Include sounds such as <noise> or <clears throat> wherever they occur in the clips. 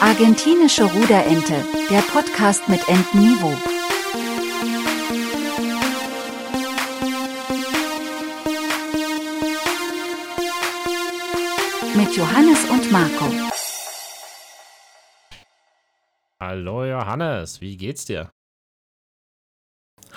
Argentinische Ruderente, der Podcast mit Entenniveau. Mit Johannes und Marco. Hallo Johannes, wie geht's dir?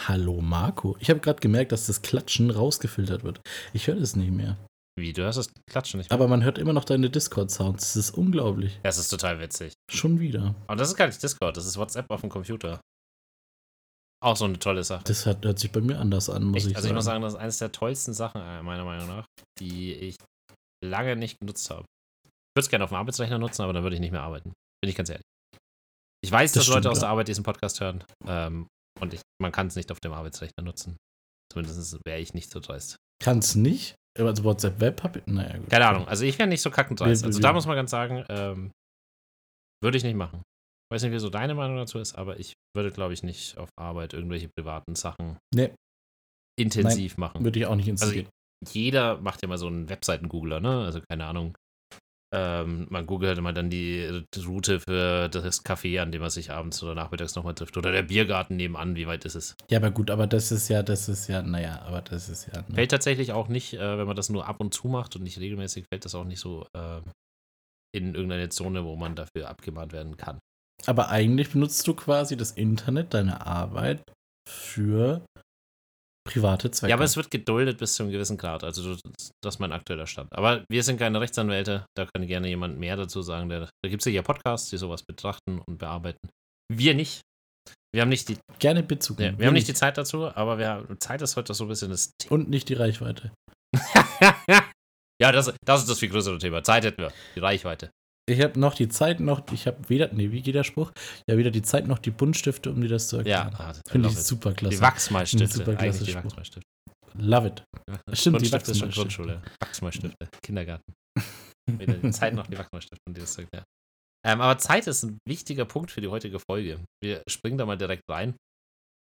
Hallo Marco. Ich habe gerade gemerkt, dass das Klatschen rausgefiltert wird. Ich höre es nicht mehr. Wie, du hörst das Klatschen nicht mehr? Aber man hört immer noch deine Discord-Sounds. Das ist unglaublich. Das ist total witzig. Schon wieder. Aber das ist gar nicht Discord, das ist WhatsApp auf dem Computer. Auch so eine tolle Sache. Das hat, hört sich bei mir anders an, muss Echt? ich also ich sagen. muss sagen, das ist eines der tollsten Sachen, äh, meiner Meinung nach, die ich lange nicht genutzt habe. Ich würde es gerne auf dem Arbeitsrechner nutzen, aber dann würde ich nicht mehr arbeiten. Bin ich ganz ehrlich. Ich weiß, Das dass Leute stimmt, aus der. Arbeit diesen Podcast hören. Ähm, und ich, man kann es nicht auf dem Arbeitsrechner nutzen. Zumindest wäre ich nicht so dreist. Kann's nicht. Also WhatsApp Web hab ich. Naja, gut. Keine Ahnung, also ich wäre nicht so kackend Also da muss man ganz sagen, ähm, würde ich nicht machen. Ich weiß nicht, wie so deine Meinung dazu ist, aber ich würde, glaube ich, nicht auf Arbeit irgendwelche privaten Sachen Nee, intensiv machen. würde ich auch nicht Also installieren. jeder macht ja mal so einen Webseiten-Googler, ne? Also keine Ahnung. Ähm, man googelt immer dann die Route für das Café, an dem man sich abends oder nachmittags nochmal trifft. Oder der Biergarten nebenan, wie weit ist es? ja, aber gut, aber das ist ja, das ist ja, naja, aber das ist ja. Ne. Fällt tatsächlich auch nicht, äh, wenn man das nur ab und zu macht und nicht regelmäßig, fällt das auch nicht so äh, in irgendeine Zone, wo man dafür abgemahnt werden kann. Aber eigentlich benutzt du quasi das Internet, deine Arbeit für private Zwecke. Ja, aber es wird geduldet bis zu einem gewissen Grad. Also das ist mein aktueller Stand. Aber wir sind keine Rechtsanwälte, da kann gerne jemand mehr dazu sagen. Da gibt es sicher Podcasts, die sowas betrachten und bearbeiten. Wir nicht. Wir haben nicht die, Gerne Bezug. ja, wir haben nicht die Zeit dazu, aber wir haben, Zeit ist heute so ein bisschen das Thema. Und nicht die Reichweite. <laughs> ja, das, das ist das viel größere Thema. Zeit hätten wir. Die Reichweite. Ich habe noch die Zeit noch, ich habe weder, nee, wie geht der Spruch? Ja, weder die Zeit noch die Buntstifte, um dir das zu Ja, erklären. ah, Finde love ich super klasse. Die Wachsmalstifte. Super klasse die. Wachsmalstifte. Love it. Ja, <laughs> Stimmt, die ist schon Wachsmalstifte. Grundschule. Wachsmalstifte. Kindergarten. <laughs> Weder die Zeit noch die Wachsmalstifte, um dir das zu erklären. Ähm, aber Zeit ist ein wichtiger Punkt für die heutige Folge. Wir springen da mal direkt rein.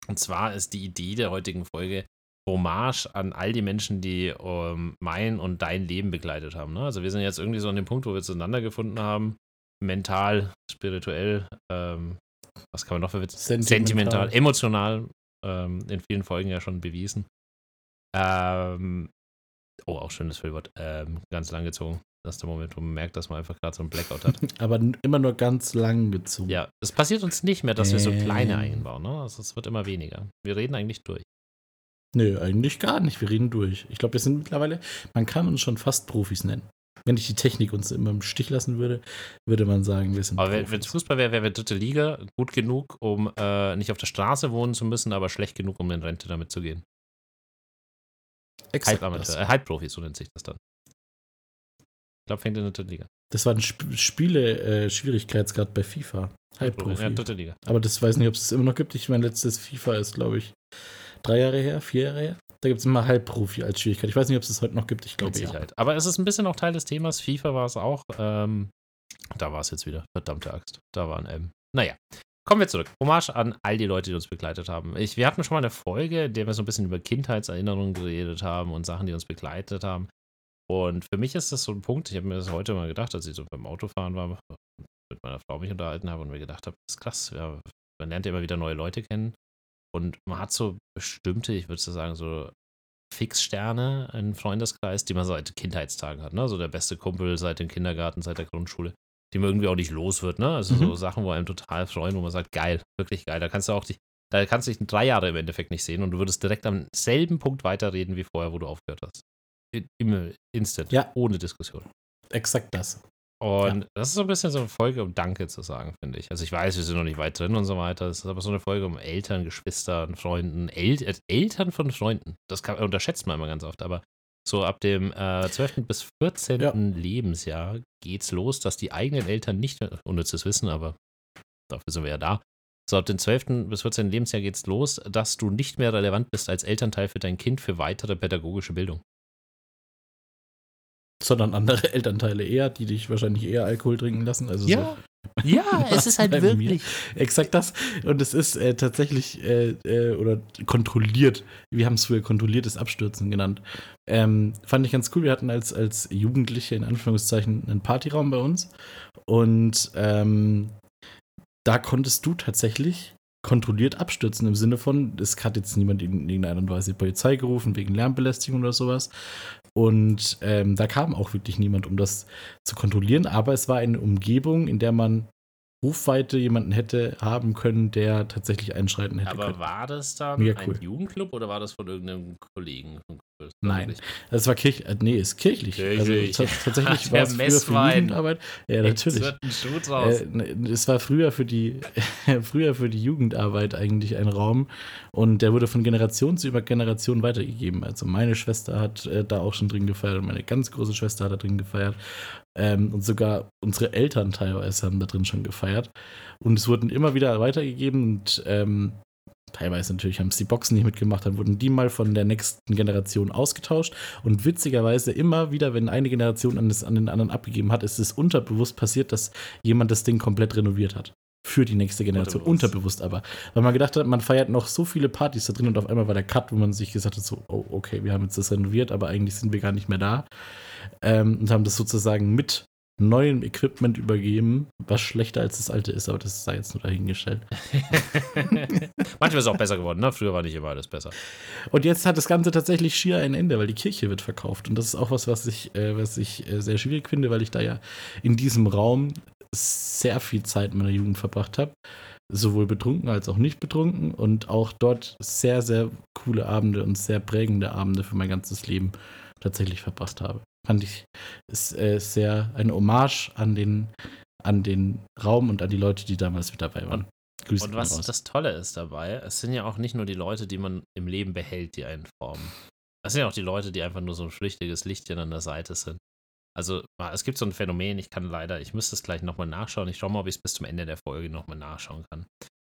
Und zwar ist die Idee der heutigen Folge Hommage an all die Menschen, die ähm, mein und dein Leben begleitet haben. Ne? Also wir sind jetzt irgendwie so an dem Punkt, wo wir zueinander gefunden haben. Mental, spirituell, ähm, was kann man noch für Witze? Sentimental. Sentimental, emotional, ähm, in vielen Folgen ja schon bewiesen. Ähm, oh, auch schönes Füllwort. Ähm, ganz lang gezogen. Das ist der Moment, wo man merkt, dass man einfach gerade so ein Blackout hat. <laughs> Aber immer nur ganz lang gezogen. ja, es passiert uns nicht mehr, dass wir so kleine einbauen. Ne? Also es wird immer weniger. Wir reden eigentlich durch. Nö, eigentlich gar nicht. Wir reden durch. Ich glaube, wir sind mittlerweile, man kann uns schon fast Profis nennen. Wenn ich die Technik uns immer im Stich lassen würde, würde man sagen, wir sind Aber wenn es Fußball wäre, wäre wir dritte Liga gut genug, um äh, nicht auf der Straße wohnen zu müssen, aber schlecht genug, um in Rente damit zu gehen. Exakt Halbamateur, äh, Halbprofi, so nennt sich das dann. Ich glaube, fängt in der dritten Liga. das war ein Sp Spiele-Schwierigkeitsgrad bei FIFA. Halbprofi. Ja, dritte Liga. Aber das weiß nicht, ob es immer noch gibt. Ich mein letztes FIFA ist, glaube ich, drei Jahre her, vier Jahre her. Da gibt es immer Halbprofi als Schwierigkeit. Ich weiß nicht, ob es das heute noch gibt. Ich glaube ja. Sicherheit. Aber es ist ein bisschen auch Teil des Themas. FIFA war es auch. Ähm, da war es jetzt wieder. Verdammte Axt. Da war ein M. Naja. Kommen wir zurück. Hommage an all die Leute, die uns begleitet haben. Ich, wir hatten schon mal eine Folge, in der wir so ein bisschen über Kindheitserinnerungen geredet haben und Sachen, die uns begleitet haben. Und für mich ist das so ein Punkt, ich habe mir das heute mal gedacht, als ich so beim Autofahren war, mit meiner Frau mich unterhalten habe und mir gedacht habe, das ist krass. Ja, man lernt ja immer wieder neue Leute kennen. Und man hat so bestimmte, ich würde so sagen, so Fixsterne im Freundeskreis, die man seit Kindheitstagen hat. Ne? So der beste Kumpel seit dem Kindergarten, seit der Grundschule, die man irgendwie auch nicht los wird. Ne? Also so Mhm. Sachen, wo einem total freuen, wo man sagt, geil, wirklich geil. Da kannst du auch die, da kannst du dich in drei Jahre im Endeffekt nicht sehen und du würdest direkt am selben Punkt weiterreden wie vorher, wo du aufgehört hast. Immer instant, Ja. ohne Diskussion. Exakt das. Und das ist so ein bisschen so eine Folge, um Danke zu sagen, finde ich. Also ich weiß, wir sind noch nicht weit drin und so weiter. Es ist aber so eine Folge um Eltern, Geschwistern, Freunden, El äh, Eltern von Freunden. Das kann, unterschätzt man immer ganz oft, aber so ab dem äh, 12. bis 14. Ja. Lebensjahr geht's los, dass die eigenen Eltern nicht mehr, unnützes Wissen, aber dafür sind wir ja da. So ab dem 12. bis 14. Lebensjahr geht's los, dass du nicht mehr relevant bist als Elternteil für dein Kind für weitere pädagogische Bildung. Sondern andere <laughs> Elternteile eher, die dich wahrscheinlich eher Alkohol trinken lassen. Also so. ja, es <laughs> ist halt Bei mir. wirklich. Exakt das. Und es ist äh, tatsächlich äh, äh, oder kontrolliert. Wir haben es früher kontrolliertes Abstürzen genannt. Ähm, fand ich ganz cool. Wir hatten als, als Jugendliche in Anführungszeichen einen Partyraum bei uns. Und ähm, da konntest du tatsächlich kontrolliert abstürzen im Sinne von, es hat jetzt niemand in irgendeiner Weise die Polizei gerufen wegen Lärmbelästigung oder sowas. Und ähm, da kam auch wirklich niemand, um das zu kontrollieren. Aber es war eine Umgebung, in der man Rufweite jemanden hätte haben können, der tatsächlich einschreiten hätte Aber können. war das dann Mega ein cool. Jugendclub oder war das von irgendeinem Kollegen? Nein. Das war kirchlich, äh, nee, ist kirchlich. Kirchlich. Also, <laughs> ta- tatsächlich war es früher für. Jugendarbeit. Ja, natürlich. Äh, ne, es war früher für die <laughs> früher für die Jugendarbeit eigentlich ein Raum und der wurde von Generation zu über Generation weitergegeben. Also meine Schwester hat äh, da auch schon drin gefeiert und meine ganz große Schwester hat da drin gefeiert ähm, und sogar unsere Eltern teilweise haben da drin schon gefeiert und es wurden immer wieder weitergegeben und ähm, Teilweise natürlich haben es die Boxen nicht mitgemacht, dann wurden die mal von der nächsten Generation ausgetauscht. Und witzigerweise immer wieder, wenn eine Generation an, das, an den anderen abgegeben hat, ist es unterbewusst passiert, dass jemand das Ding komplett renoviert hat. Für die nächste Generation. Unterbewusst. Unterbewusst aber. Weil man gedacht hat, man feiert noch so viele Partys da drin und auf einmal war der Cut, wo man sich gesagt hat, so, oh, okay, wir haben jetzt das renoviert, aber eigentlich sind wir gar nicht mehr da. Ähm, und haben das sozusagen mit neuem Equipment übergeben, was schlechter als das alte ist, aber das sei jetzt nur dahingestellt. <laughs> Manchmal ist es auch besser geworden, ne? Früher war nicht immer alles besser. Und jetzt hat das Ganze tatsächlich schier ein Ende, weil die Kirche wird verkauft. Und das ist auch was, was ich, äh, was ich äh, sehr schwierig finde, weil ich da ja in diesem Raum sehr viel Zeit meiner Jugend verbracht habe. Sowohl betrunken als auch nicht betrunken. Und auch dort sehr, sehr coole Abende und sehr prägende Abende für mein ganzes Leben tatsächlich verbracht habe. Fand ich ist äh, sehr eine Hommage an den, an den Raum und an die Leute, die damals mit dabei waren. Grüße Und was raus. das Tolle ist dabei, es sind ja auch nicht nur die Leute, die man im Leben behält, die einen formen. Es sind ja auch die Leute, die einfach nur so ein flüchtiges Lichtchen an der Seite sind. Also, es gibt so ein Phänomen, ich kann leider, ich müsste es gleich nochmal nachschauen. Ich schaue mal, ob ich es bis zum Ende der Folge nochmal nachschauen kann.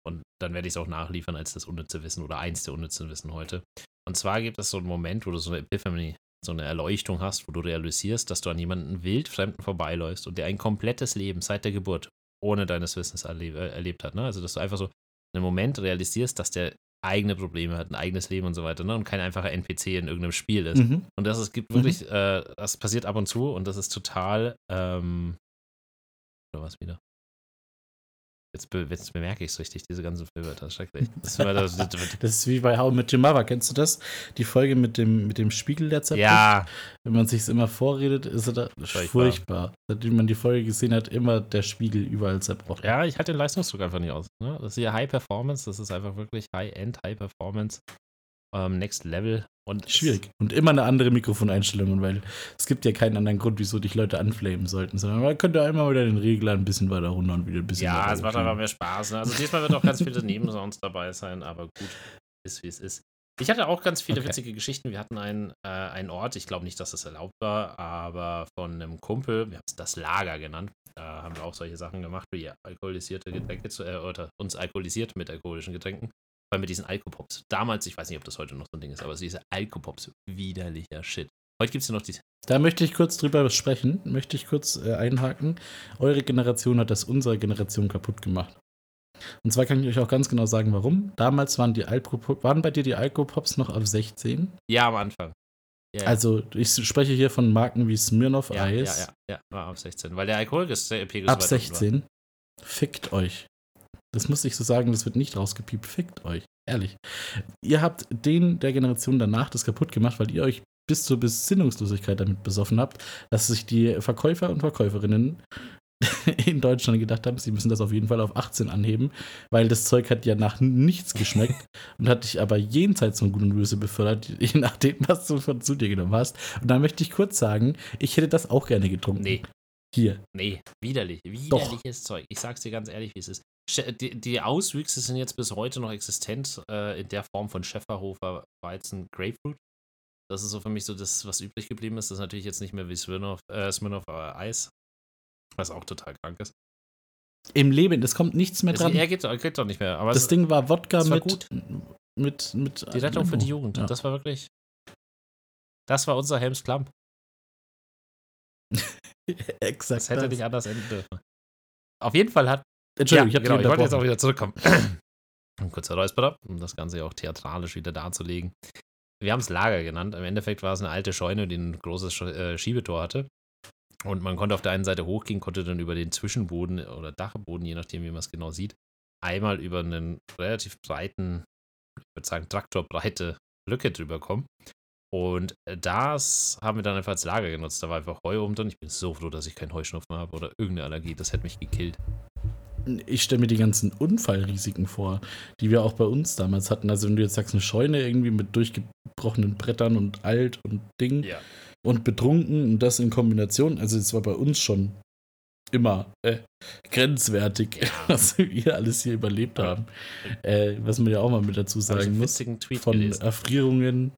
Und dann werde ich es auch nachliefern als das unnütze Wissen oder eins der unnützen Wissen heute. Und zwar gibt es so einen Moment, wo du so eine Epiphany, so eine Erleuchtung hast, wo du realisierst, dass du an jemanden wildfremden vorbeiläufst und der ein komplettes Leben seit der Geburt ohne deines Wissens erleb äh, erlebt hat. Ne? Also, dass du einfach so einen Moment realisierst, dass der eigene Probleme hat, ein eigenes Leben und so weiter, ne? Und kein einfacher NPC in irgendeinem Spiel ist. Mhm. Und das es gibt Mhm. wirklich, äh, das passiert ab und zu und das ist total, ähm, oder was wieder? Jetzt, be jetzt bemerke ich es richtig, diese ganzen Filmwörter. Das ist schrecklich. Das das, das, das, <laughs> Das ist wie bei How I Met Your Mother. Kennst du das? Die Folge mit dem, mit dem Spiegel, der zerbricht? ja, Wenn man sich immer vorredet, ist es da Furchtbar. furchtbar. Seitdem man die Folge gesehen hat, immer der Spiegel überall zerbrochen. ja, ich halte den Leistungsdruck einfach nicht aus. Ne? Das ist hier High Performance, das ist einfach wirklich High-End, High Performance, ähm, Next Level. Und Schwierig. Und immer eine andere Mikrofoneinstellung, weil es gibt ja keinen anderen Grund, wieso dich Leute anflamen sollten, sondern man könnte einmal wieder den Regler ein bisschen weiter runter und wieder ein bisschen Ja, es macht einfach mehr Spaß. Ne? Also diesmal wird auch ganz viele Nebensounds dabei sein, aber gut, ist wie es ist. Ich hatte auch ganz viele Okay. witzige Geschichten. Wir hatten einen, äh, einen Ort, ich glaube nicht, dass das erlaubt war, aber von einem Kumpel, wir haben es das Lager genannt, da haben wir auch solche Sachen gemacht, wie alkoholisierte Getränke zu, äh, oder uns alkoholisiert mit alkoholischen Getränken. Weil mit diesen Alkopops. Damals, ich weiß nicht, ob das heute noch so ein Ding ist, aber diese Alkopops, widerlicher Shit. Heute gibt es ja noch die. Da möchte ich kurz drüber sprechen, möchte ich kurz äh, einhaken. Eure Generation hat das unserer Generation kaputt gemacht. Und zwar kann ich euch auch ganz genau sagen, warum. Damals waren die Alkopops, waren bei dir die Alkopops noch ab 16? Ja, am Anfang. Ja, ja. Also ich spreche hier von Marken wie Smirnoff ja, ja, Eis. ja, ja, war ab 16. Weil der Alkoholpegel Ab so weit unten war. 16. Fickt euch. Das muss ich so sagen, das wird nicht rausgepiept. Fickt euch. Ehrlich. Ihr habt den der Generation danach das kaputt gemacht, weil ihr euch bis zur Besinnungslosigkeit damit besoffen habt, dass sich die Verkäufer und Verkäuferinnen <laughs> in Deutschland gedacht haben, sie müssen das auf jeden Fall auf 18 anheben, weil das Zeug hat ja nach nichts geschmeckt <laughs> und hat dich aber jenseits von Gut und Böse befördert, je <laughs> nachdem, was du von zu dir genommen hast. Und da möchte ich kurz sagen, ich hätte das auch gerne getrunken. Nee, Hier. nee, widerlich. Widerliches Zeug. Ich sag's dir ganz ehrlich, wie es ist. Die, die Auswüchse sind jetzt bis heute noch existent äh, in der Form von Schäferhofer Weizen Grapefruit. Das ist so für mich so das, was übrig geblieben ist. Das ist natürlich jetzt nicht mehr wie Smirnoff, äh, Smirnoff äh, Eis, was auch total krank ist. Im Leben, es kommt nichts mehr dran. er geht, geht doch nicht mehr. Das es, Ding war Wodka war mit, gut. mit, mit. die Rettung für die. Jugend. Ja. Das war wirklich. Das war unser Helms Klamm. <laughs> Exakt. Das hätte das. nicht anders enden dürfen. Auf jeden Fall hat Entschuldigung, ich ja, habe genau, ich wollte jetzt auch wieder zurückkommen. <clears throat> Ein kurzer Räusperer, um das Ganze ja auch theatralisch wieder darzulegen. Wir haben es Lager genannt. Im Endeffekt war es eine alte Scheune, die ein großes äh, Schiebetor hatte. Und man konnte auf der einen Seite hochgehen, konnte dann über den Zwischenboden oder Dachboden, je nachdem, wie man es genau sieht, einmal über einen relativ breiten, ich würde sagen, traktorbreite Lücke drüber kommen. Und das haben wir dann einfach als Lager genutzt. Da war einfach Heu oben drin. Ich bin so froh, dass ich keinen Heuschnupfen habe oder irgendeine Allergie. Das hätte mich gekillt. Ich stelle mir die ganzen Unfallrisiken vor, die wir auch bei uns damals hatten. Also wenn du jetzt sagst, eine Scheune irgendwie mit durchgebrochenen Brettern und alt und Ding Ja. und betrunken und das in Kombination, also es war bei uns schon immer äh, grenzwertig, <laughs> was wir alles hier überlebt haben. Äh, was man ja auch mal mit dazu sagen muss. Tweet Von gelesen. Erfrierungen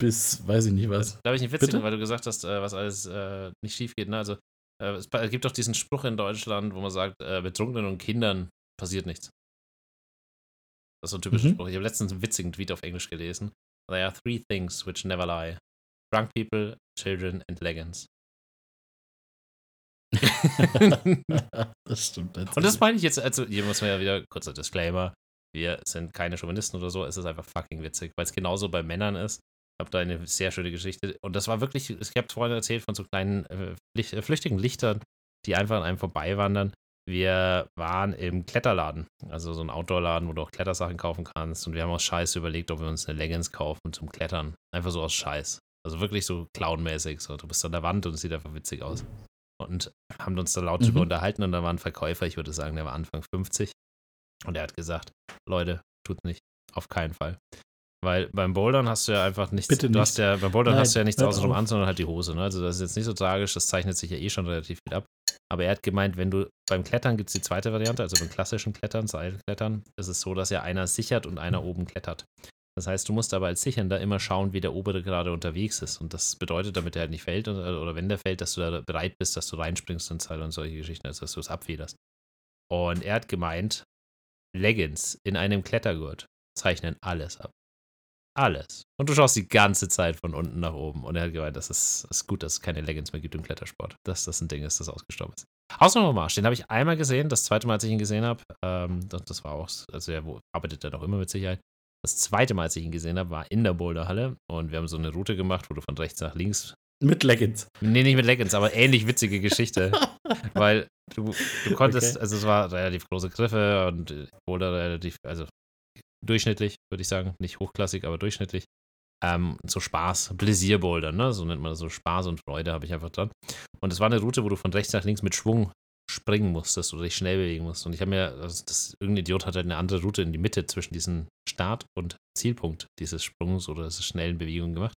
bis, weiß ich nicht was. Da habe ich einen witzigen, Bitte? weil du gesagt hast, äh, was alles äh, nicht schief geht. Ne? Also, äh, es gibt doch diesen Spruch in Deutschland, wo man sagt, äh, Betrunkenen und Kindern passiert nichts. Das ist so ein typischer Mhm. Spruch. Ich habe letztens einen witzigen Tweet auf Englisch gelesen. There are three things which never lie. Drunk people, children and leggings. <laughs> das stimmt. Und das meine ich jetzt, also hier muss man ja wieder, kurzer Disclaimer, wir sind keine Chauvinisten oder so, es ist einfach fucking witzig, weil es genauso bei Männern ist. Habe da eine sehr schöne Geschichte und das war wirklich, ich habe vorhin erzählt von so kleinen äh, äh, flüchtigen Lichtern, die einfach an einem vorbeiwandern. Wir waren im Kletterladen, also so ein Outdoor-Laden, wo du auch Klettersachen kaufen kannst und wir haben aus Scheiß überlegt, ob wir uns eine Leggings kaufen zum Klettern. Einfach so aus Scheiß. Also wirklich so clownmäßig, so du bist an der Wand und es sieht einfach witzig aus. Und haben uns da laut drüber Mhm. unterhalten und da war ein Verkäufer, ich würde sagen, der war Anfang 50. Und er hat gesagt, Leute, tut nicht, auf keinen Fall. Weil beim Bouldern hast du ja einfach nichts, Bitte du nicht. hast ja, beim Bouldern Nein, hast du ja nichts außenrum an, sondern halt die Hose. Ne? Also das ist jetzt nicht so tragisch, das zeichnet sich ja eh schon relativ viel ab. Aber er hat gemeint, wenn du beim Klettern gibt es die zweite Variante, also beim klassischen Klettern, Seilklettern, ist es so, dass ja einer sichert und einer oben klettert. Das heißt, du musst aber als Sichernder immer schauen, wie der obere gerade unterwegs ist. Und das bedeutet, damit er halt nicht fällt und, oder wenn der fällt, dass du da bereit bist, dass du reinspringst ins Seil und solche Geschichten, also dass du es abfederst. Und er hat gemeint, Leggings in einem Klettergurt zeichnen alles ab. Alles. Und du schaust die ganze Zeit von unten nach oben. Und er hat gemeint, das ist, das ist gut, dass es keine Leggings mehr gibt im Klettersport. Dass das ein Ding ist, das ausgestorben ist. Ausnahmemarsch, den habe ich einmal gesehen. Das zweite Mal, als ich ihn gesehen habe, ähm, das, das war auch, also er arbeitet ja doch immer mit Sicherheit. Das zweite Mal, als ich ihn gesehen habe, war in der Boulderhalle. Und wir haben so eine Route gemacht, wo du von rechts nach links Mit Leggings. Nee, nicht mit Leggings, aber ähnlich witzige Geschichte. <laughs> weil du, du konntest, Okay. also es war relativ große Griffe und Boulder relativ, also durchschnittlich, würde ich sagen. Nicht hochklassig, aber durchschnittlich. Ähm, so Spaß, Bläsierboulder, ne? So nennt man das so Spaß und Freude habe ich einfach dran. Und es war eine Route, wo du von rechts nach links mit Schwung springen musstest oder dich schnell bewegen musst. Und ich habe mir, also das, irgendein Idiot hat halt eine andere Route in die Mitte zwischen diesem Start- und Zielpunkt dieses Sprungs oder dieser schnellen Bewegung gemacht.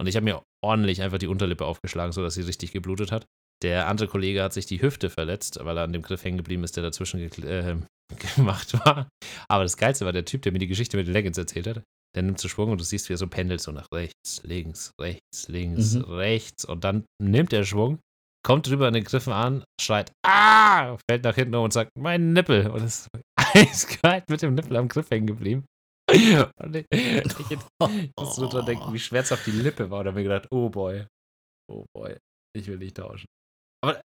Und ich habe mir ordentlich einfach die Unterlippe aufgeschlagen, sodass sie richtig geblutet hat. Der andere Kollege hat sich die Hüfte verletzt, weil er an dem Griff hängen geblieben ist, der dazwischen äh, <laughs> gemacht war. Aber das Geilste war der Typ, der mir die Geschichte mit den Leggings erzählt hat. Der nimmt so Schwung und du siehst, wie er so pendelt, so nach rechts, links, rechts, links, Mhm. rechts. Und dann nimmt er Schwung, kommt drüber an den Griffen an, schreit, ah, fällt nach hinten um und sagt, mein Nippel. Und ist <laughs> eiskalt mit dem Nippel am Griff hängen geblieben. Und ich, ich, musste nur dran denken, wie schmerzhaft die Lippe war. Und habe mir gedacht, oh boy, oh boy, ich will nicht tauschen. Aber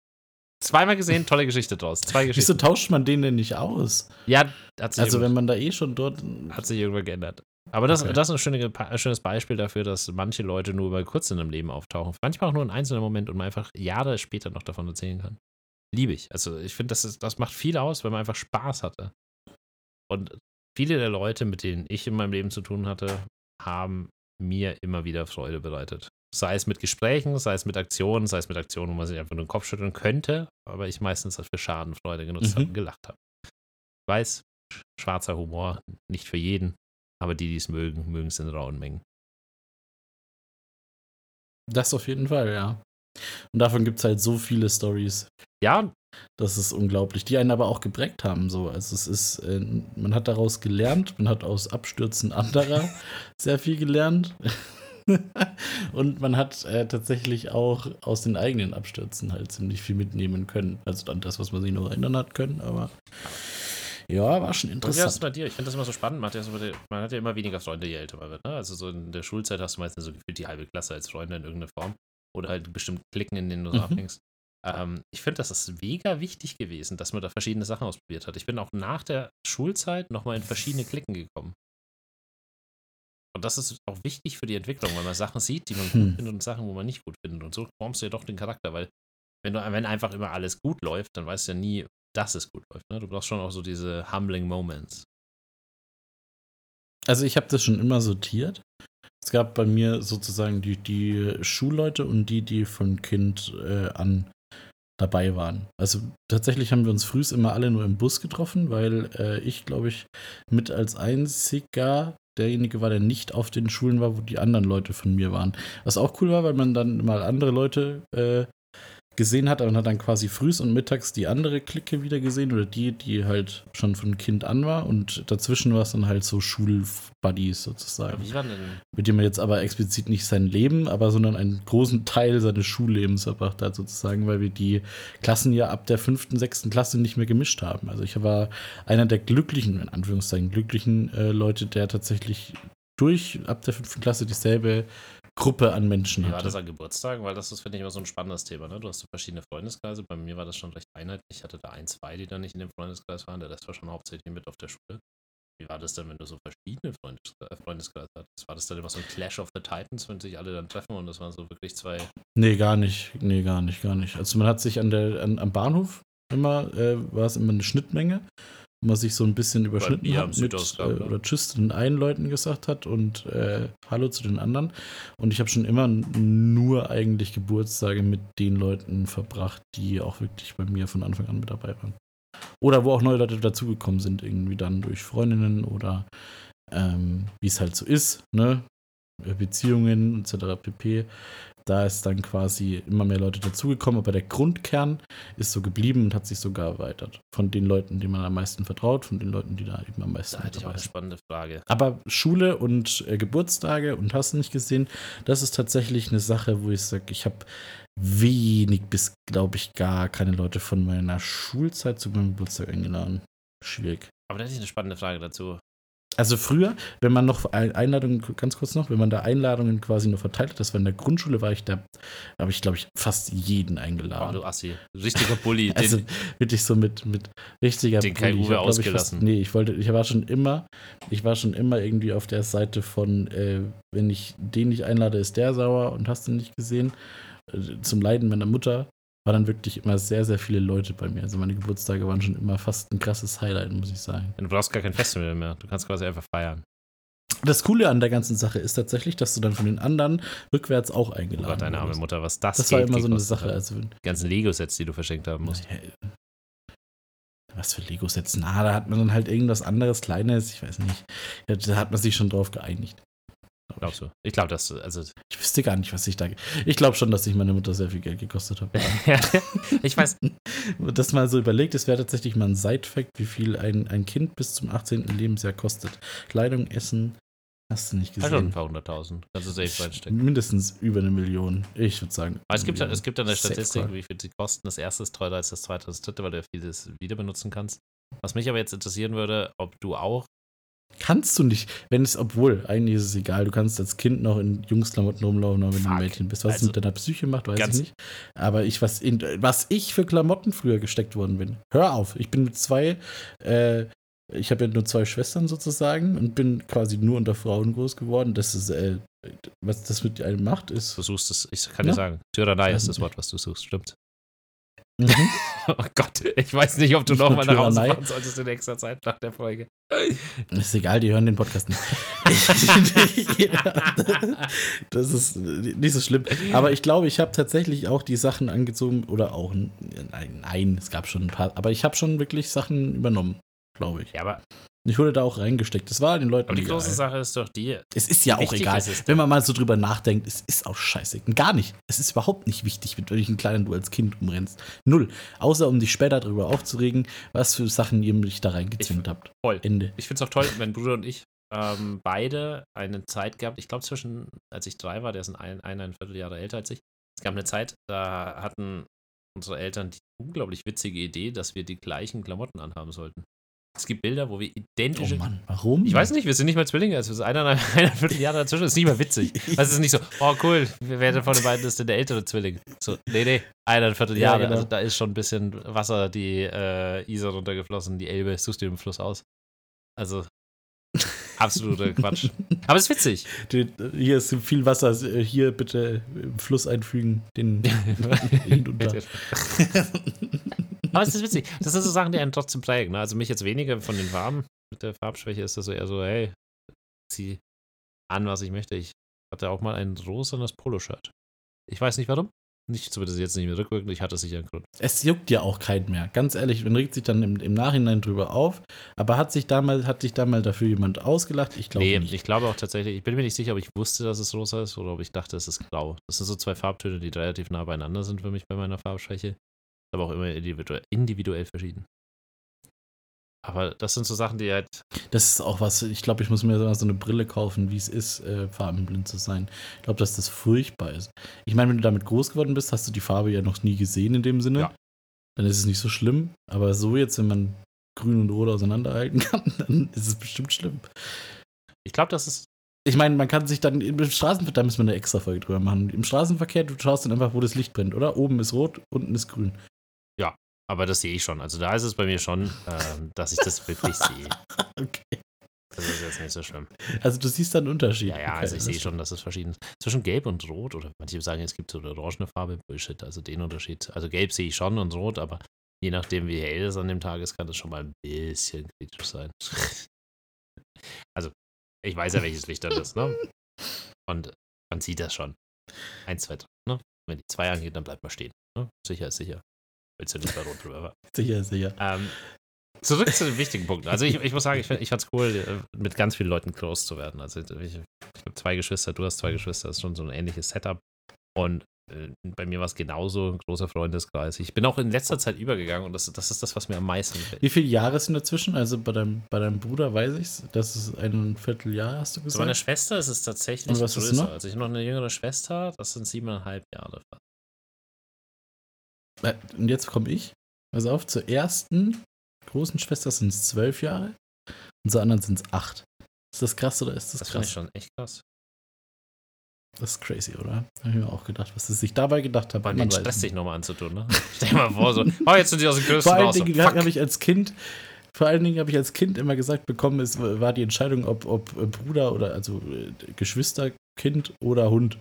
zweimal gesehen, tolle Geschichte draus. Zwei Wieso Geschichten. tauscht man den denn nicht aus? Ja, hat sich, Also, wenn man da eh schon dort. hat sich irgendwann geändert. Aber das, Okay. das ist ein, schöne, ein schönes Beispiel dafür, dass manche Leute nur mal kurz in einem Leben auftauchen. Manchmal auch nur ein einzelner Moment und man einfach Jahre später noch davon erzählen kann. Liebe ich. Also ich finde, das, ist- das macht viel aus, wenn man einfach Spaß hatte. Und viele der Leute, mit denen ich in meinem Leben zu tun hatte, haben mir immer wieder Freude bereitet. Sei es mit Gesprächen, sei es mit Aktionen, sei es mit Aktionen, wo man sich einfach nur den Kopf schütteln könnte, aber ich meistens für Schadenfreude genutzt Mhm. habe und gelacht habe. Ich weiß, sch- schwarzer Humor, nicht für jeden, aber die, die es mögen, mögen es in rauen Mengen. Das auf jeden Fall, ja. Und davon gibt es halt so viele Stories. Ja, Das ist unglaublich. Die einen aber auch geprägt haben. So. Also es ist, äh, man hat daraus gelernt, man hat aus Abstürzen anderer <laughs> sehr viel gelernt. <laughs> Und man hat äh, tatsächlich auch aus den eigenen Abstürzen halt ziemlich viel mitnehmen können. Also dann das, was man sich noch erinnern hat können, aber ja, war schon Und wie ist es interessant. bei dir? Ich finde das immer so spannend. Man hat, ja man hat ja immer weniger Freunde, je älter man wird. Ne? Also so in der Schulzeit hast du meistens so gefühlt die halbe Klasse als Freunde in irgendeiner Form. Oder halt bestimmt Klicken, in denen du so Mhm. abhängst. Ähm, ich finde, das ist mega wichtig gewesen, dass man da verschiedene Sachen ausprobiert hat. Ich bin auch nach der Schulzeit nochmal in verschiedene Klicken gekommen. Und das ist auch wichtig für die Entwicklung, weil man Sachen sieht, die man Hm. gut findet und Sachen, wo man nicht gut findet. Und so formst du ja doch den Charakter, weil wenn, du, wenn einfach immer alles gut läuft, dann weißt du ja nie, dass es gut läuft. Ne? Du brauchst schon auch so diese humbling Moments. Also ich habe das schon immer sortiert. Es gab bei mir sozusagen die, die Schulleute und die, die von Kind äh, an dabei waren. Also tatsächlich haben wir uns frühs immer alle nur im Bus getroffen, weil äh, ich, glaube ich, mit als einziger derjenige war, der nicht auf den Schulen war, wo die anderen Leute von mir waren. Was auch cool war, weil man dann mal andere Leute äh, gesehen hat und hat dann quasi frühs und mittags die andere Clique wieder gesehen oder die, die halt schon von Kind an war und dazwischen war es dann halt so Schulbuddies sozusagen. Wie war denn? Mit dem man jetzt aber explizit nicht sein Leben, aber sondern einen großen Teil seines Schullebens verbracht hat sozusagen, weil wir die Klassen ja ab der fünften, sechsten Klasse nicht mehr gemischt haben. Also ich war einer der glücklichen, in Anführungszeichen glücklichen äh, Leute, der tatsächlich durch ab der fünften Klasse dieselbe Gruppe an Menschen Wie war das an Geburtstagen? Weil das ist, finde ich, immer so ein spannendes Thema. Ne? Du hast so verschiedene Freundeskreise. Bei mir war das schon recht einheitlich. Ich hatte da ein, zwei, die da nicht in dem Freundeskreis waren. Der Rest war schon hauptsächlich mit auf der Schule. Wie war das denn, wenn du so verschiedene äh, Freundeskreise hattest? War das dann immer so ein Clash of the Titans, wenn sich alle dann treffen und das waren so wirklich zwei. Nee, gar nicht. Nee, gar nicht, gar nicht. Also man hat sich an der, an, am Bahnhof immer, äh, war es immer eine Schnittmenge, man sich so ein bisschen überschnitten hat mit, äh, ne? oder Tschüss zu den einen Leuten gesagt hat und äh, Hallo zu den anderen. Und ich habe schon immer nur eigentlich Geburtstage mit den Leuten verbracht, die auch wirklich bei mir von Anfang an mit dabei waren. Oder wo auch neue Leute dazugekommen sind, irgendwie dann durch Freundinnen oder ähm, wie es halt so ist, ne? Beziehungen etc. pp. Da ist dann quasi immer mehr Leute dazugekommen, aber der Grundkern ist so geblieben und hat sich sogar erweitert. Von den Leuten, denen man am meisten vertraut, von den Leuten, die da eben am meisten Da hätte ich auch eine spannende Frage. Aber Schule und äh, Geburtstage und hast du nicht gesehen, das ist tatsächlich eine Sache, wo ich sage, ich habe wenig bis, glaube ich, gar keine Leute von meiner Schulzeit zu meinem Geburtstag eingeladen. Schwierig. Aber da hätte ich eine spannende Frage dazu. Also früher, wenn man noch Ein- Einladungen, ganz kurz noch, wenn man da Einladungen quasi nur verteilt hat, das war in der Grundschule, war ich da, habe ich, glaube ich, fast jeden Oh, eingeladen. du Assi. Richtiger Bully. <laughs> Also den, wirklich so mit, mit richtiger Den Bulli. Ich Uwe hab, glaub ich, ausgelassen. Fast, nee, ich wollte, ich war schon immer, ich war schon immer irgendwie auf der Seite von, äh, wenn ich den nicht einlade, ist der sauer und hast du nicht gesehen. Äh, Zum Leiden meiner Mutter war dann wirklich immer sehr, sehr viele Leute bei mir. Also meine Geburtstage waren schon immer fast ein krasses Highlight, muss ich sagen. du brauchst gar kein Festival mehr. Du kannst quasi einfach feiern. Das Coole an der ganzen Sache ist tatsächlich, dass du dann von den anderen rückwärts auch eingeladen Gott, deine arme. Mutter, was das Das war immer so eine Sache. Also, Die ganzen Lego-Sets, die du verschenkt haben musst. Ja, Was für Lego-Sets? Na, da hat man dann halt irgendwas anderes, Kleines, ich weiß nicht. Da hat man sich schon drauf geeinigt. Glaub Glaubst du? Ich glaube, dass, also, Ich wüsste gar nicht, was ich da. Ich glaube schon, dass sich meine Mutter sehr viel Geld gekostet hat. <laughs> ich weiß, <laughs> das mal so überlegt, es wäre tatsächlich mal ein Side-Fact, wie viel ein, ein Kind bis zum 18. Lebensjahr kostet. Kleidung, Essen, hast du nicht halt schon ein gesehen. paar hunderttausend. Kannst du safe reinstecken. Mindestens über eine Million. Ich würde sagen. Aber es gibt, ja- es gibt dann eine Statistik, wie viel sie kosten. Das erste ist teurer als das zweite das dritte, weil du vieles wieder benutzen kannst. Was mich aber jetzt interessieren würde, ob du auch Kannst du nicht, wenn es, obwohl, eigentlich ist es egal, du kannst als Kind noch in Jungsklamotten rumlaufen, wenn du ein Fuck. Mädchen bist. Was Also, es mit deiner Psyche macht, weiß ich nicht. Aber ich, was, in, was ich für Klamotten früher gesteckt worden bin. Hör auf, ich bin mit zwei, äh, ich habe ja nur zwei Schwestern sozusagen und bin quasi nur unter Frauen groß geworden. Das ist, äh, was das mit einem macht, ist. du suchst es, ich kann Ja. dir sagen, Tyrannei ist Also das Wort, was du suchst, stimmt. Mhm. <laughs> Oh Gott, ich weiß nicht, ob du Nicht noch nur mal nach Hause fahren solltest in extra Zeit nach der Folge. <laughs> Ist egal, die hören den Podcast nicht. <laughs> das ist nicht so schlimm. Aber ich glaube, ich habe tatsächlich auch die Sachen angezogen oder auch, nein, nein, es gab schon ein paar, aber ich habe schon wirklich Sachen übernommen, glaube ich. Ja, aber, Ich wurde da auch reingesteckt. Das war den Leuten aber die egal. große Sache ist doch die, Es ist ja auch egal. Wenn man mal so drüber nachdenkt, es ist auch scheiße. Gar nicht. Es ist überhaupt nicht wichtig, mit welchen Kleidern du als Kind umrennst. Null. Außer um dich später darüber aufzuregen, was für Sachen ihr mich da reingezwängt habt. voll. Ende. Ich finde es auch toll, wenn Bruder und ich ähm, beide eine Zeit gehabt, ich glaube zwischen, als ich drei war, der ist ein, ein, ein, ein Vierteljahre älter als ich. Es gab eine Zeit, da hatten unsere Eltern die unglaublich witzige Idee, dass wir die gleichen Klamotten anhaben sollten. Es gibt Bilder, wo wir Oh identische. Mann, warum? ich weiß nicht, wir sind nicht mal Zwillinge, also einer, einer <laughs> Vierteljahre dazwischen das ist nicht mal witzig. <laughs> Also es ist nicht so, oh cool, wer von den beiden ist denn der ältere Zwilling? So, nee, nee, einer Vierteljahre. Ja, genau. Also da ist schon ein bisschen Wasser die äh, Isar runtergeflossen, die Elbe, suchst du den Fluss aus. Also absoluter <laughs> Quatsch. Aber es ist witzig. Hier ist viel Wasser, hier bitte im Fluss einfügen, den hinunter. Aber es ist witzig. Das sind so Sachen, die einen trotzdem prägen. Ne? Also mich jetzt weniger von den Farben. Mit der Farbschwäche ist das so eher so, hey, zieh an, was ich möchte. Ich hatte auch mal ein rosanes Poloshirt. Ich weiß nicht warum. Nicht zumindest jetzt nicht mehr rückwirkend. Ich hatte sicher einen Grund. Es juckt ja auch keinen mehr. Ganz ehrlich, man regt sich dann im, im Nachhinein drüber auf. Aber hat sich damals, hat sich damals dafür jemand ausgelacht? Ich glaube Nee, nicht. ich glaube auch tatsächlich, ich bin mir nicht sicher, ob ich wusste, dass es rosa ist oder ob ich dachte, es ist grau. Das sind so zwei Farbtöne, die relativ nah beieinander sind für mich bei meiner Farbschwäche. Aber auch immer individuell, individuell verschieden. Aber das sind so Sachen, die halt. Das ist auch was, ich glaube, ich muss mir so eine Brille kaufen, wie es ist, äh, farbenblind zu sein. Ich glaube, dass das furchtbar ist. Ich meine, wenn du damit groß geworden bist, hast du die Farbe ja noch nie gesehen in dem Sinne. Ja. Dann ist es nicht so schlimm. Aber so jetzt, wenn man grün und rot auseinanderhalten <laughs> kann, dann ist es bestimmt schlimm. Ich glaube, das ist. Ich meine, man kann sich dann im Straßenverkehr, da müssen wir eine extra Folge drüber machen. Im Straßenverkehr, du schaust dann einfach, wo das Licht brennt, oder? Oben ist rot, unten ist grün. Aber das sehe ich schon. Also da ist es bei mir schon, ähm, dass ich das wirklich sehe. <laughs> Okay. Das ist jetzt nicht so schlimm. Also du siehst da einen Unterschied. Ja, ja, Okay, also ich sehe schon, dass es verschieden ist. Zwischen Gelb und Rot, oder manche sagen, es gibt so eine orangene Farbe, Bullshit, also den Unterschied. Also Gelb sehe ich schon und Rot, aber je nachdem, wie hell es an dem Tag ist, kann das schon mal ein bisschen kritisch sein. <laughs> also, ich weiß ja, welches Licht das ist, ne? Und man sieht das schon. Eins, zwei, drei, ne? Wenn die zwei angeht, dann bleibt man stehen. Ne? Sicher ist sicher. Willst du nicht bei Rot drüber. Sicher, sicher. Ähm, zurück zu den wichtigen Punkten. Also ich, ich muss sagen, ich, ich fand es cool, äh, mit ganz vielen Leuten close zu werden. Also ich, ich habe zwei Geschwister, du hast zwei Geschwister, das ist schon so ein ähnliches Setup. Und äh, bei mir war es genauso, ein großer Freundeskreis. Ich bin auch in letzter Zeit übergegangen und das, das ist das, was mir am meisten gefällt. Wie viele Jahre sind dazwischen? Also bei deinem, bei deinem Bruder weiß ich's. Das ist ein Vierteljahr, hast du Bei meiner gesagt. Schwester ist es tatsächlich Und was größer. noch? Also ich habe noch eine jüngere Schwester, das sind siebeneinhalb Jahre. Äh, Und jetzt komme ich. Also auf, zur ersten großen Schwester sind es zwölf Jahre und zur anderen sind es acht. Ist das krass oder ist das, Das finde ich krass? schon echt krass. Das ist crazy, oder? Habe ich mir auch gedacht, was sie sich dabei gedacht haben. Man Stress nicht. sich nochmal anzutun, ne? Stell dir mal vor, so, <laughs> oh, jetzt sind die aus dem Größten Vor allen. So, Dingen fuck. habe ich als Kind, vor allen Dingen habe ich als Kind immer gesagt bekommen, es war die Entscheidung, ob, ob äh, Bruder oder also äh, Geschwister, Kind oder Hund.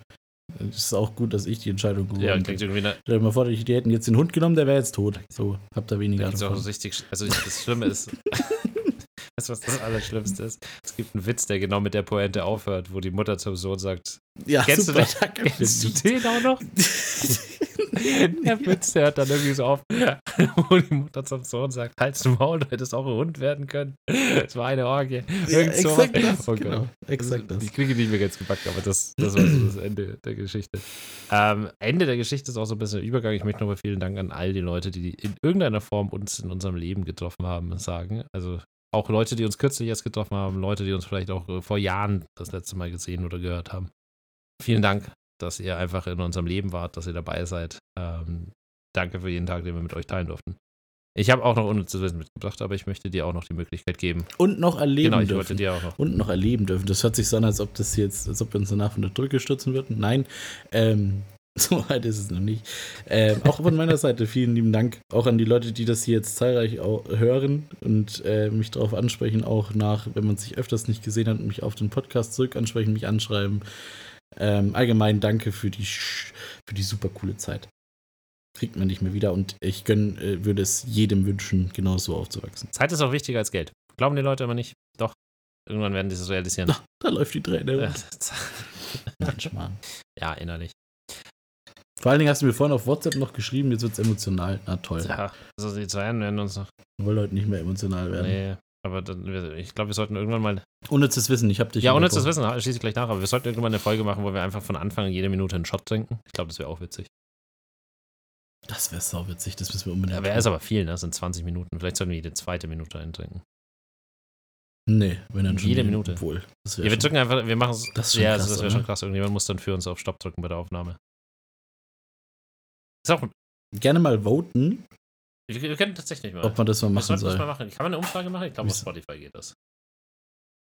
Es ist auch gut, dass ich die Entscheidung Ja, habe. klingt irgendwie eine, Stell dir mal vor, die die hätten jetzt den Hund genommen, der wäre jetzt tot. So, habt ihr Da weniger gibt's auch davon. richtig, also ich- das Schlimme ist, <laughs> weißt du, was das Allerschlimmste ist? Es gibt einen Witz, der genau mit der Pointe aufhört, wo die Mutter zum Sohn sagt, Ja, kennst du super, den? danke kennst du den auch noch? <laughs> <laughs> Der Witz, der hört dann irgendwie so auf, <laughs> wo die Mutter zum Sohn sagt, halt's den Maul, du hättest auch ein Hund werden können. Es war eine Orgie. Ja, Irgend sowas. exakt das, Oh genau. Exakt das. Ich kriege nicht mehr ganz gepackt, aber das, das war so das Ende der Geschichte. Ähm, Ende der Geschichte ist auch so ein bisschen der Übergang. Ich möchte nochmal vielen Dank an all die Leute, die in irgendeiner Form uns in unserem Leben getroffen haben, sagen. Also auch Leute, die uns kürzlich erst getroffen haben, Leute, die uns vielleicht auch äh, vor Jahren das letzte Mal gesehen oder gehört haben. Vielen Dank, dass ihr einfach in unserem Leben wart, dass ihr dabei seid. Ähm, danke für jeden Tag, den wir mit euch teilen durften. Ich habe auch noch unnützes Wissen mitgebracht, aber ich möchte dir auch noch die Möglichkeit geben. Und noch erleben genau, ich dürfen. wollte dir auch noch. und noch erleben dürfen. Das hört sich so an, als ob das jetzt, als ob wir uns danach von der Drücke stürzen würden. Nein, ähm, <laughs> so weit ist es noch nicht. Ähm, auch von meiner Seite vielen lieben Dank. Auch an die Leute, die das hier jetzt zahlreich hören und äh, mich darauf ansprechen, auch nach, wenn man sich öfters nicht gesehen hat, mich auf den Podcast zurück ansprechen, mich anschreiben. Ähm, allgemein danke für die, für die super coole Zeit. Kriegt man nicht mehr wieder und ich gönn, äh, würde es jedem wünschen, genauso aufzuwachsen. Zeit ist auch wichtiger als Geld. Glauben die Leute immer nicht? Doch. Irgendwann werden die es realisieren. Ah, <laughs> da läuft die Träne. <laughs> Mann. ja, innerlich. Vor allen Dingen hast du mir vorhin auf WhatsApp noch geschrieben, jetzt wird es emotional. Na toll. Ja, also die zwei werden uns noch. Wir wollen heute nicht mehr emotional werden. Nee, aber dann, ich glaube, wir sollten irgendwann mal. Ohne zu wissen, ich habe dich. Ja, ohne zu unterbrochen. wissen, schließe ich gleich nach, aber wir sollten irgendwann eine Folge machen, wo wir einfach von Anfang an jede Minute einen Shot trinken. Ich glaube, das wäre auch witzig. Das wäre sau witzig, das müssen wir unbedingt. Ja, wäre ist aber viel, ne? Das sind 20 Minuten. Vielleicht sollten wir jede zweite Minute eintrinken. Nee, wenn dann schon. Jede Minute. Wohl. Ja, wir drücken einfach, wir machen es. Das Ja, krass, das wäre schon krass. Irgendjemand muss dann für uns auf Stopp drücken bei der Aufnahme. Ist auch. gerne mal voten, Wir, wir können tatsächlich mal. ob man das mal machen sollten das mal soll. machen. Kann man eine Umfrage machen? Ich glaube, auf? Spotify geht das.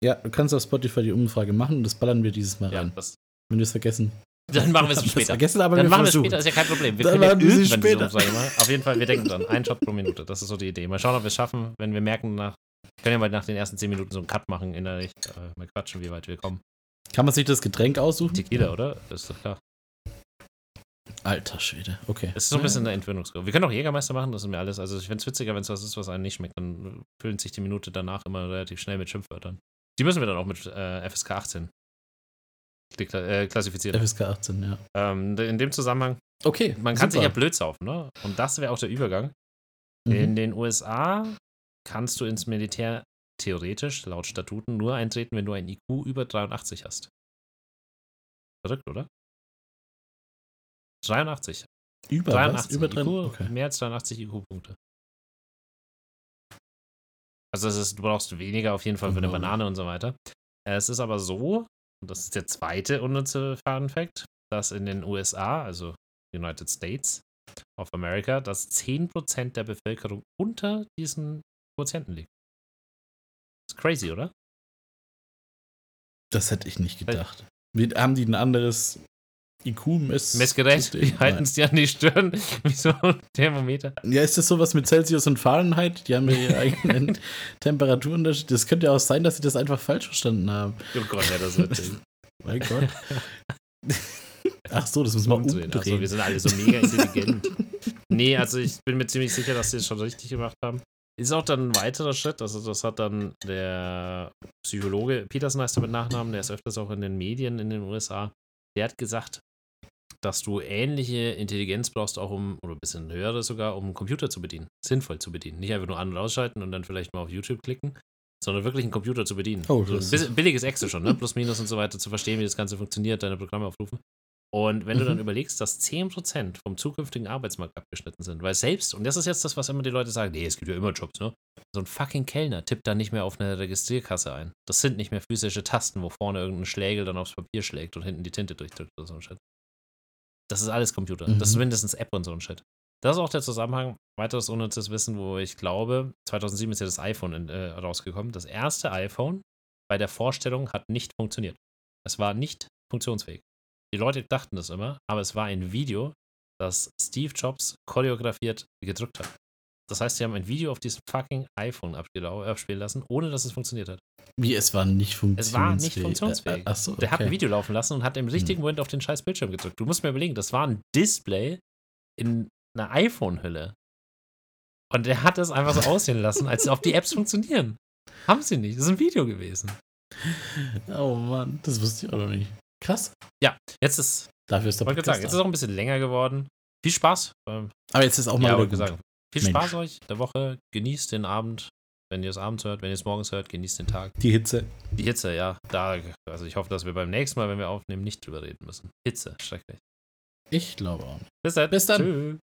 Ja, du kannst auf Spotify die Umfrage machen und das ballern wir dieses Mal Ja, rein. das, Wenn wir es vergessen. dann machen wir es später. vergessen, aber Dann wir machen wir es später, ist ja kein Problem. Wir Dann können ja irgendwann diese später. Umfrage machen. Auf jeden Fall, wir denken dran. <laughs> Ein Shot pro Minute, das ist so die Idee. Mal schauen, ob wir es schaffen. Wenn wir merken, nach kann ja mal nach den ersten 10 Minuten so einen Cut machen, innerlich. Äh, mal quatschen, wie weit wir kommen. Kann man sich das Getränk aussuchen? Tequila, oder? Das ist doch klar. Alter Schwede, okay. Es ist so ein bisschen eine Entwöhnungskurve. Wir können auch Jägermeister machen, das ist mir alles. Also ich finde es witziger, wenn es was ist, was einem nicht schmeckt, dann füllen sich die Minute danach immer relativ schnell mit Schimpfwörtern. Die müssen wir dann auch mit äh, FSK 18 dekla- äh, klassifizieren. FSK 18, ja. Ähm, in dem Zusammenhang, Okay, man kann sich super. ja blöd saufen, ne? Und das wäre auch der Übergang. Mhm. In den USA kannst du ins Militär theoretisch, laut Statuten, nur eintreten, wenn du ein IQ über 83 hast. Verrückt, oder? 83. Über 83 was? Über drin? IQ, Okay. mehr als 83 IQ-Punkte. Also das ist, du brauchst weniger auf jeden Fall für eine Genau. Banane und so weiter. Es ist aber so, und das ist der zweite unnütze Fun Fact, dass in den USA, also United States of America, dass 10% der Bevölkerung unter diesen Quotienten liegt. ist crazy, oder? Das hätte ich nicht gedacht. Haben die ein anderes IQ-Mess? Messgerät, die halten es dir an die Stirn, <laughs> wie so ein Thermometer. Ja, ist das sowas mit Celsius und Fahrenheit? Die haben ja ihre <laughs> eigenen Temperaturunterschiede. Das könnte ja auch sein, dass sie das einfach falsch verstanden haben. Oh Gott, ja, das wird <laughs> Mein Gott. Ach so, das müssen wir umdrehen. umdrehen. Achso, wir sind alle so mega intelligent. nee, also ich bin mir ziemlich sicher, dass sie es schon richtig gemacht haben. Ist auch dann ein weiterer Schritt, also das hat dann der Psychologe, Peterson heißt er mit Nachnamen, der ist öfters auch in den Medien in den USA, der hat gesagt, dass du ähnliche Intelligenz brauchst, auch um, oder ein bisschen höhere sogar, um einen Computer zu bedienen, sinnvoll zu bedienen. Nicht einfach nur an- und ausschalten und dann vielleicht mal auf YouTube klicken, sondern wirklich einen Computer zu bedienen. Oh, so ein das billiges Excel schon, ne? Plus, Minus und so weiter, zu verstehen, wie das Ganze funktioniert, deine Programme aufrufen. Und wenn du dann Mhm. überlegst, dass 10% vom zukünftigen Arbeitsmarkt abgeschnitten sind, weil selbst, und das ist jetzt das, was immer die Leute sagen, nee, es gibt ja immer Jobs, ne? So ein fucking Kellner tippt da nicht mehr auf eine Registrierkasse ein. Das sind nicht mehr physische Tasten, wo vorne irgendein Schlägel dann aufs Papier schlägt und hinten die Tinte durchdrückt oder so ein Shit. Das ist alles Computer. Das ist Mhm. mindestens App und so ein Shit. Das ist auch der Zusammenhang, weiteres unnützes Wissen, wo ich glaube, 2007 ist ja das iPhone in, äh, rausgekommen. Das erste iPhone bei der Vorstellung hat nicht funktioniert. Es war nicht funktionsfähig. Die Leute dachten das immer, aber es war ein Video, das Steve Jobs choreografiert gedrückt hat. Das heißt, sie haben ein Video auf diesem fucking iPhone abgelau- abspielen lassen, ohne dass es funktioniert hat. Wie, es war nicht Es funktionsfähig. war nicht funktionsfähig. Äh, äh, Achso, Der hat ein okay. Video laufen lassen und hat im richtigen Moment auf den scheiß Bildschirm gedrückt. Du musst mir überlegen, das war ein Display in einer iPhone-Hülle. Und der hat das einfach so aussehen lassen, als ob die Apps funktionieren. Haben sie nicht. Das ist ein Video gewesen. Oh Mann, das wusste ich auch noch nicht. Krass. Jetzt ist, Dafür ist der Podcast sagen, jetzt ist da. auch ein bisschen länger geworden. Viel Spaß. Aber jetzt ist auch mal Ja, wieder sagen. Viel Mensch. Spaß euch der Woche. Genießt den Abend. Wenn ihr es abends hört, wenn ihr es morgens hört, genießt den Tag. Die Hitze. Die Hitze, ja. Da, also ich hoffe, dass wir beim nächsten Mal, wenn wir aufnehmen, nicht drüber reden müssen. Hitze, schrecklich. Ich glaube auch. Bis dann. Bis dann. Tschüss.